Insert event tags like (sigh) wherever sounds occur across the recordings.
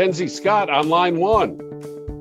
Mackenzie Scott on line one.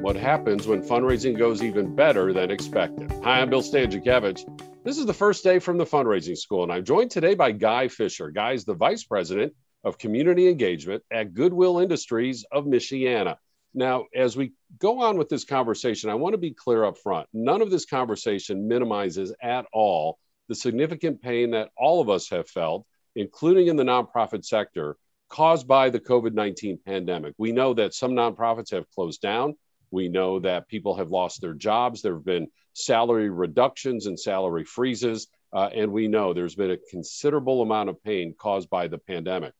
What happens when fundraising goes even better than expected? Hi, I'm Bill Stanczykiewicz. This is the first day from the fundraising school, and I'm joined today by Guy Fisher. Guy is the vice president of community engagement at Goodwill Industries of Michiana. Now, as we go on with this conversation, I want to be clear up front. None of this conversation minimizes at all the significant pain that all of us have felt, including in the nonprofit sector, caused by the COVID 19 pandemic. We know that some nonprofits have closed down. We know that people have lost their jobs. There have been salary reductions and salary freezes. Uh, and we know there's been a considerable amount of pain caused by the pandemic.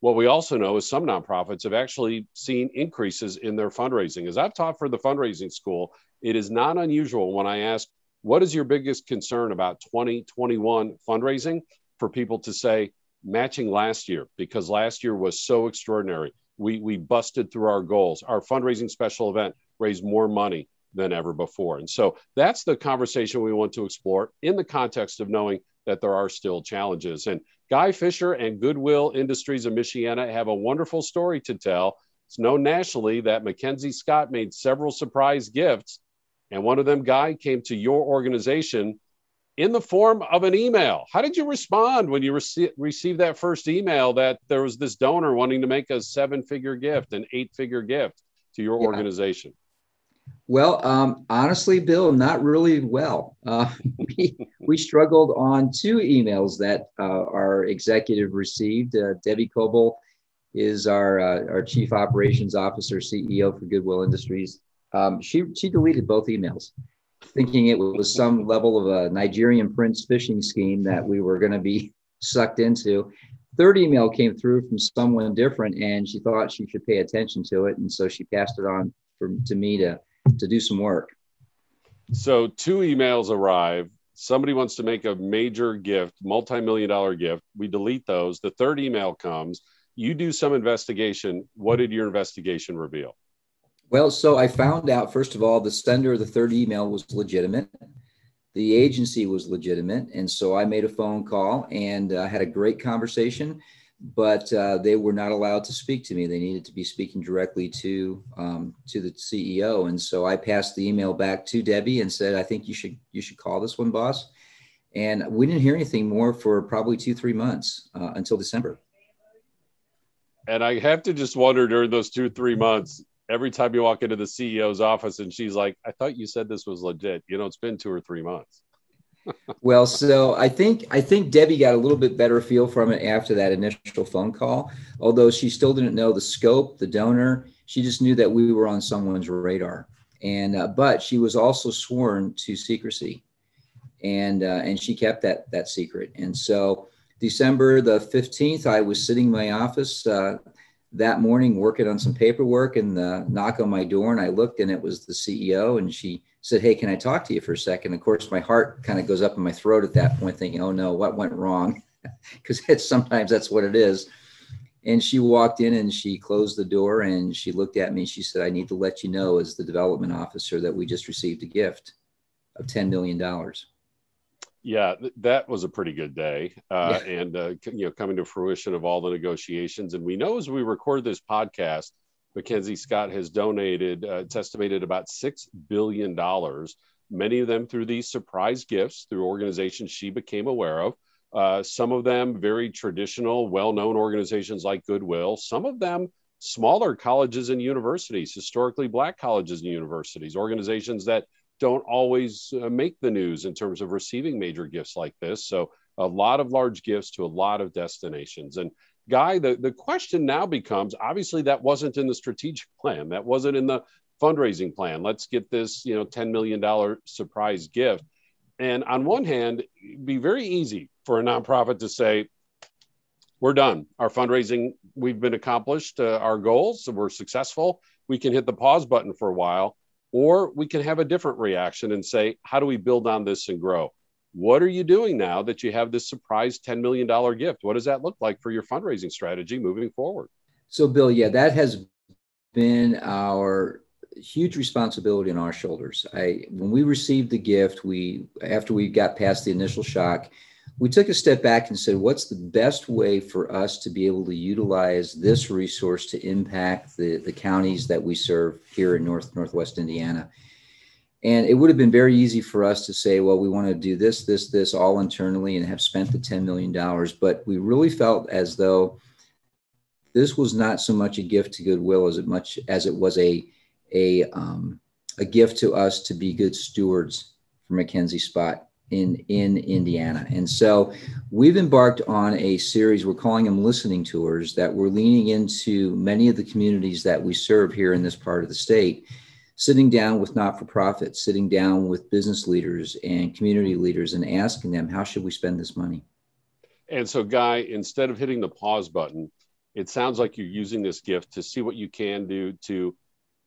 What we also know is some nonprofits have actually seen increases in their fundraising. As I've taught for the fundraising school, it is not unusual when I ask, What is your biggest concern about 2021 fundraising? for people to say, matching last year, because last year was so extraordinary. We, we busted through our goals. Our fundraising special event raised more money than ever before. And so that's the conversation we want to explore in the context of knowing that there are still challenges. And Guy Fisher and Goodwill Industries of Michiana have a wonderful story to tell. It's known nationally that Mackenzie Scott made several surprise gifts, and one of them, Guy, came to your organization in the form of an email. How did you respond when you rece- received that first email that there was this donor wanting to make a seven figure gift, an eight figure gift to your yeah. organization? Well, um, honestly, Bill, not really well. Uh, (laughs) we, we struggled on two emails that uh, our executive received. Uh, Debbie Coble is our, uh, our chief operations officer, CEO for Goodwill Industries. Um, she, she deleted both emails, thinking it was some level of a Nigerian prince phishing scheme that we were going to be (laughs) sucked into. Third email came through from someone different, and she thought she should pay attention to it, and so she passed it on to me to to do some work. So two emails arrive. Somebody wants to make a major gift, multi-million dollar gift. We delete those. The third email comes. You do some investigation. What did your investigation reveal? Well, so I found out first of all the sender of the third email was legitimate. The agency was legitimate, and so I made a phone call and uh, had a great conversation but uh, they were not allowed to speak to me. They needed to be speaking directly to um, to the CEO, and so I passed the email back to Debbie and said, "I think you should you should call this one, boss." And we didn't hear anything more for probably two three months uh, until December. And I have to just wonder during those two three months, every time you walk into the CEO's office and she's like, "I thought you said this was legit." You know, it's been two or three months (laughs) well, so I think I think Debbie got a little bit better feel from it after that initial phone call. Although she still didn't know the scope, the donor, she just knew that we were on someone's radar. And uh, but she was also sworn to secrecy, and uh, and she kept that that secret. And so December the fifteenth, I was sitting in my office uh, that morning working on some paperwork, and the knock on my door, and I looked, and it was the CEO, and she said, Hey, can I talk to you for a second? Of course, my heart kind of goes up in my throat at that point, thinking, Oh no, what went wrong? (laughs) Because sometimes that's what it is. And she walked in and she closed the door and she looked at me and she said, I need to let you know, as the development officer, that we just received a gift of $10 million. Yeah, that was a pretty good day. Uh, yeah. And, uh, you know, coming to fruition of all the negotiations. And we know as we record this podcast, Mackenzie Scott has donated, uh, it's estimated about $6 billion, many of them through these surprise gifts through organizations she became aware of. Uh, some of them very traditional, well known organizations like Goodwill, some of them smaller colleges and universities, historically black colleges and universities, organizations that don't always uh, make the news in terms of receiving major gifts like this. So, a lot of large gifts to a lot of destinations. And Guy, the, the question now becomes obviously that wasn't in the strategic (laughs) plan, that wasn't in the fundraising plan. Let's get this, you know, $10 million surprise gift. And on one hand, be very easy for a nonprofit to say, we're done. Our fundraising, we've been accomplished, uh, our goals, we're successful. We can hit the pause button for a while, or we can have a different reaction and say, how do we build on this and grow? What are you doing now that you have this surprise $10 million gift? What does that look like for your fundraising strategy moving forward? So, Bill, yeah, that has been our huge responsibility on our shoulders. I when we received the gift, we after we got past the initial shock, we took a step back and said, what's the best way for us to be able to utilize this resource to impact the, the counties that we serve here in North Northwest Indiana? And it would have been very easy for us to say, well, we want to do this, this, this all internally and have spent the $10 million. But we really felt as though this was not so much a gift to goodwill as it much as it was a, a, um, a gift to us to be good stewards for Mackenzie Scott in in Indiana. And so we've embarked on a series, we're calling them listening tours, that we're leaning into many of the communities that we serve here in this part of the state, sitting down with not-for-profits, sitting down with business leaders and community leaders and asking them, how should we spend this money? And so, Guy, instead of hitting the pause button, it sounds like you're using this gift to see what you can do to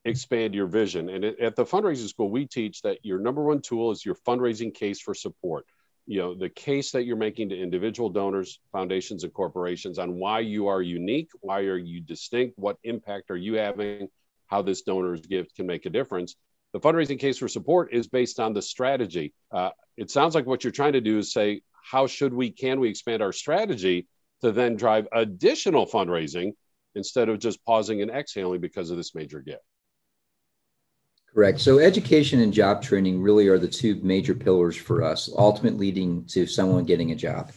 expand your vision. And at the fundraising school, we teach that your number one tool is your fundraising case for support. You know, the case that you're making to individual donors, foundations, and corporations on why you are unique, why are you distinct, what impact are you having, how this donor's gift can make a difference. The fundraising case for support is based on the strategy. Uh, it sounds like what you're trying to do is say, how should we, can we expand our strategy to then drive additional fundraising instead of just pausing and exhaling because of this major gift? Correct. So education and job training really are the two major pillars for us, ultimately leading to someone getting a job.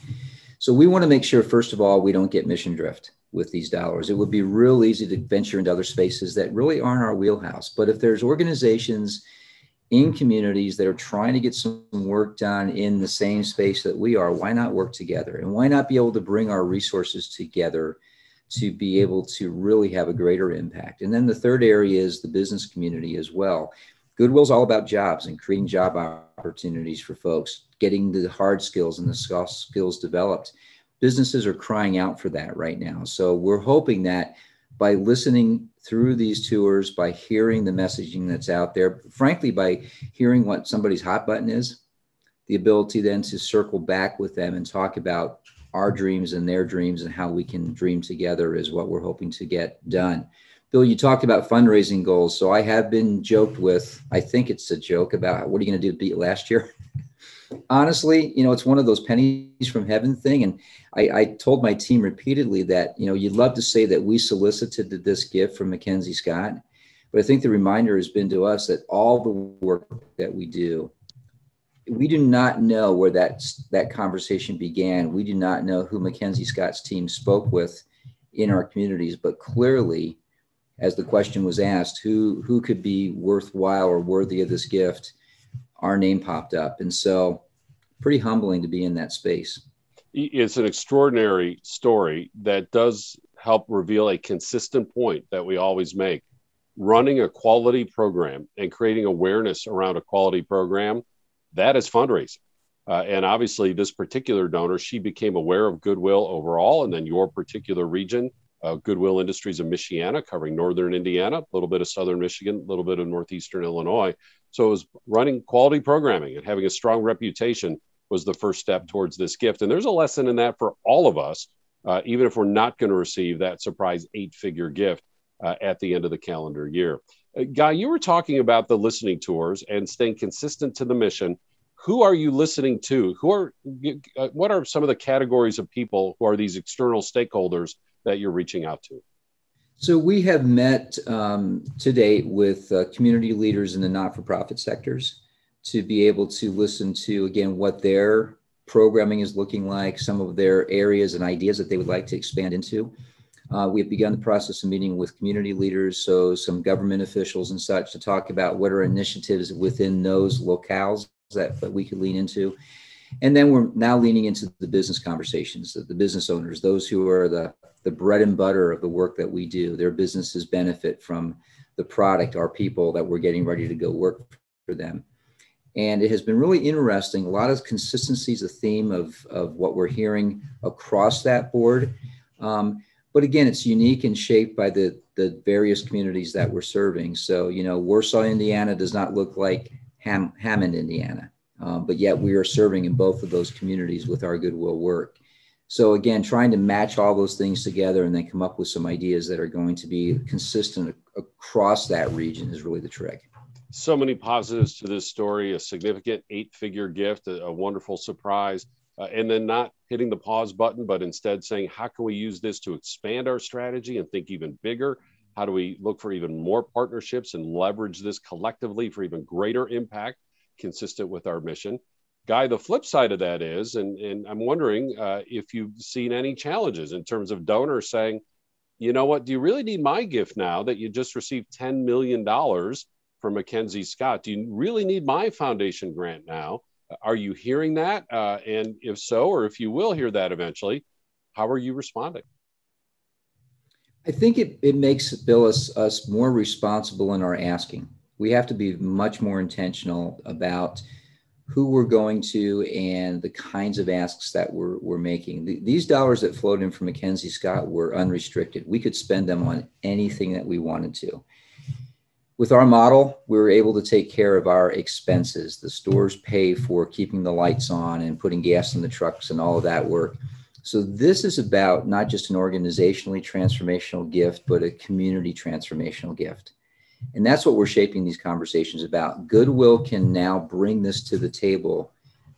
So we want to make sure, first of all, we don't get mission drift with these dollars. It would be real easy to venture into other spaces that really aren't our wheelhouse. But if there's organizations in communities that are trying to get some work done in the same space that we are, why not work together? And why not be able to bring our resources together to be able to really have a greater impact. And then the third area is the business community as well. Goodwill is all about jobs and creating job opportunities for folks, getting the hard skills and the soft skills developed. Businesses are crying out for that right now. So we're hoping that by listening through these tours, by hearing the messaging that's out there, frankly, by hearing what somebody's hot button is, the ability then to circle back with them and talk about our dreams and their dreams and how we can dream together is what we're hoping to get done. Bill, you talked about fundraising goals. So I have been joked with, I think it's a joke about what are you going to do to beat last year? (laughs) Honestly, you know, it's one of those pennies from heaven thing. And I, I, told my team repeatedly that, you know, you'd love to say that we solicited this gift from Mackenzie Scott. But I think the reminder has been to us that all the work that we do we do not know where that that conversation began. We do not know who Mackenzie Scott's team spoke with in our communities, but clearly, as the question was asked, who who could be worthwhile or worthy of this gift, our name popped up, and so pretty humbling to be in that space. It's an extraordinary story that does help reveal a consistent point that we always make. Running a quality program and creating awareness around a quality program that is fundraising. Uh, and obviously, this particular donor, she became aware of Goodwill overall, and then your particular region, uh, Goodwill Industries of Michiana, covering northern Indiana, a little bit of southern Michigan, a little bit of northeastern Illinois. So it was running quality programming and having a strong reputation was the first step towards this gift. And there's a lesson in that for all of us, uh, even if we're not going to receive that surprise eight figure gift uh, at the end of the calendar year. Uh, Guy, you were talking about the listening tours and staying consistent to the mission. Who are you listening to? Who are uh, what are some of the categories of people who are these external stakeholders that you're reaching out to? So we have met um, to date with uh, community leaders in the not-for-profit sectors to be able to listen to again what their programming is looking like, some of their areas and ideas that they would like to expand into. Uh, we have begun the process of meeting with community leaders, so some government officials and such, to talk about what are initiatives within those locales that, that we could lean into. And then we're now leaning into the business conversations, the, business owners, those who are the, the bread and butter of the work that we do. Their businesses benefit from the product, our people that we're getting ready to go work for them. And it has been really interesting. A lot of consistency is a theme of, of what we're hearing across that board. Um, but again, it's unique and shaped by the the various communities that we're serving. So you know, Warsaw, Indiana, does not look like Ham, Hammond, Indiana, uh, but yet we are serving in both of those communities with our goodwill work. So again, trying to match all those things together and then come up with some ideas that are going to be consistent across that region is really the trick. So many positives to this story: a significant eight-figure gift, a, a wonderful surprise uh, and then not hitting the pause button, but instead saying, how can we use this to expand our strategy and think even bigger? How do we look for even more partnerships and leverage this collectively for even greater impact consistent with our mission? Guy, the flip side of that is, and, and I'm wondering uh, if you've seen any challenges in terms of donors saying, you know what, do you really need my gift now that you just received $10 million from Mackenzie Scott? Do you really need my foundation grant now? Are you hearing that? Uh, and if so, or if you will hear that eventually, how are you responding? I think it, it makes Bill us, us more responsible in our asking. We have to be much more intentional about who we're going to and the kinds of asks that we're, we're making. The, these dollars that flowed in from Mackenzie Scott were unrestricted. We could spend them on anything that we wanted to with our model, we were able to take care of our expenses. The stores pay for keeping the lights on and putting gas in the trucks and all of that work. So this is about not just an organizationally transformational gift, but a community transformational gift. And that's what we're shaping these conversations about. Goodwill can now bring this to the table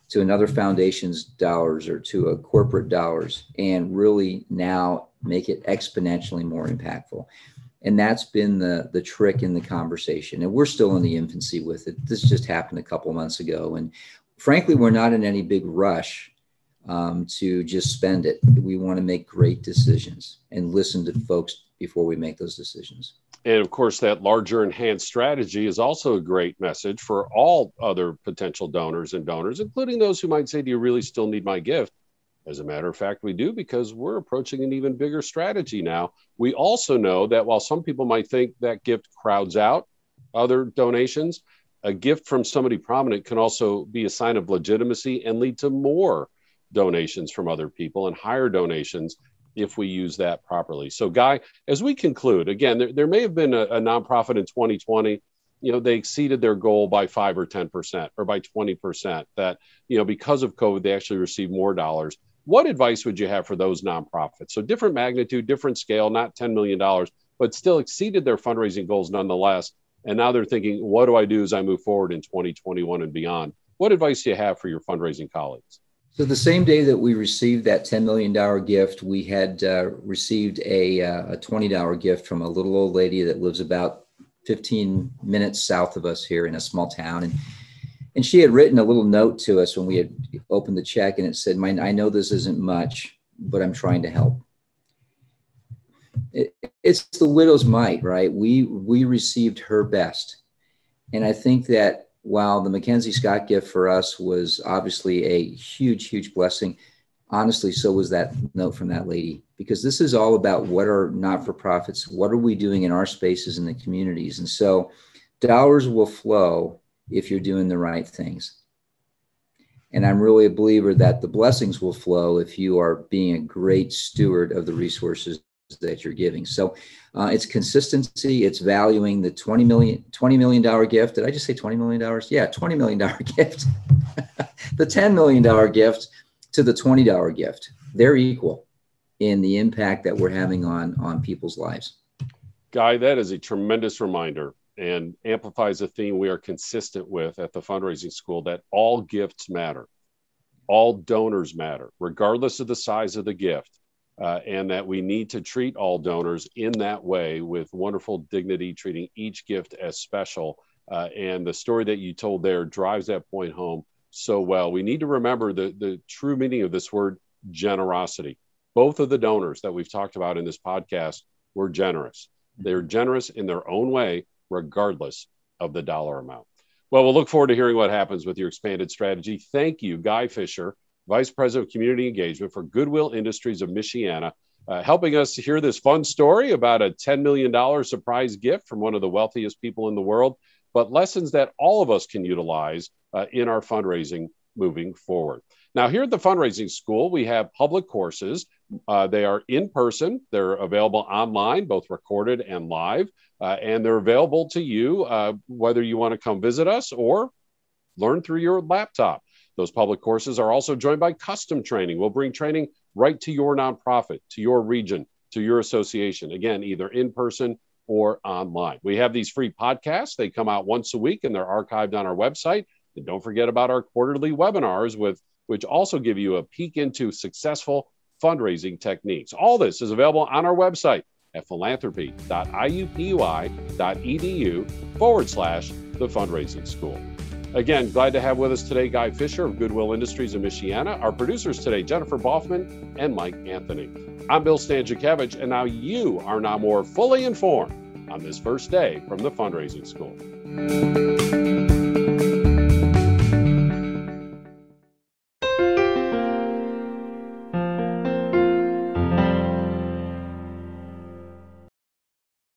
to another foundation's dollars or to a corporate dollars and really now make it exponentially more impactful and that's been the the trick in the conversation. And we're still in the infancy with it. This just happened a couple months ago. And frankly we're not in any big rush um, to just spend it. We want to make great decisions and listen to folks before we make those decisions. And of course that larger enhanced strategy is also a great message for all other potential donors and donors including those who might say do you really still need my gift as a matter of fact, we do because we're approaching an even bigger strategy now. We also know that while some people might think that gift crowds out other donations, a gift from somebody prominent can also be a sign of legitimacy and lead to more donations from other people and higher donations if we use that properly. So, Guy, as we conclude, again, there, there may have been a, a nonprofit in 2020 you know they exceeded their goal by 5 or 10% or by 20% that you know because of covid they actually received more dollars what advice would you have for those nonprofits? So different magnitude, different scale, not $10 million, but still exceeded their fundraising goals nonetheless. And now they're thinking, what do I do as I move forward in 2021 and beyond? What advice do you have for your fundraising colleagues? So the same day that we received that $10 million gift, we had uh, received a, uh, a $20 gift from a little old lady that lives about 15 minutes south of us here in a small town. And and she had written a little note to us when we had opened the check and it said i know this isn't much but i'm trying to help. It, it's the widow's mite right? We we received her best. And i think that while the mackenzie scott gift for us was obviously a huge huge blessing honestly so was that note from that lady. Because this is all about what are not-for-profits what are we doing in our spaces in the communities. And so dollars will flow if you're doing the right things. And I'm really a believer that the blessings will flow if you are being a great steward of the resources that you're giving. So uh, it's consistency, it's valuing the 20 million, $20 million gift. Did I just say $20 million? Yeah, $20 million (laughs) gift. the $10 million gift to the $20 gift. They're equal in the impact that we're having on, on people's lives. Guy, that is a tremendous reminder and amplifies a theme we are consistent with at the fundraising school that all gifts matter, all donors matter, regardless of the size of the gift, uh, and that we need to treat all donors in that way with wonderful dignity, treating each gift as special. Uh, and the story that you told there drives that point home so well. We need to remember the, the true meaning of this word generosity. Both of the donors that we've talked about in this podcast were generous. They're generous in their own way, regardless of the dollar amount. Well, we'll look forward to hearing what happens with your expanded strategy. Thank you, Guy Fisher, Vice President of Community Engagement for Goodwill Industries of Michiana, uh, helping us hear this fun story about a $10 million surprise gift from one of the wealthiest people in the world, but lessons that all of us can utilize uh, in our fundraising moving forward. Now, here at the fundraising school, we have public courses. Uh, they are in person, they're available online, both recorded and live, uh, and they're available to you uh, whether you want to come visit us or learn through your laptop. Those public courses are also joined by custom training. We'll bring training right to your nonprofit, to your region, to your association, again, either in person or online. We have these free podcasts. They come out once a week and they're archived on our website And don't forget about our quarterly webinars, with which also give you a peek into successful fundraising techniques. All this is available on our website at philanthropy.iupui.edu forward slash the fundraising school. Again, glad to have with us today Guy Fisher of Goodwill Industries in Michiana, our producers today, Jennifer Boffman and Mike Anthony. I'm Bill Stanczykiewicz, and now you are now more fully informed on this first day from the fundraising school.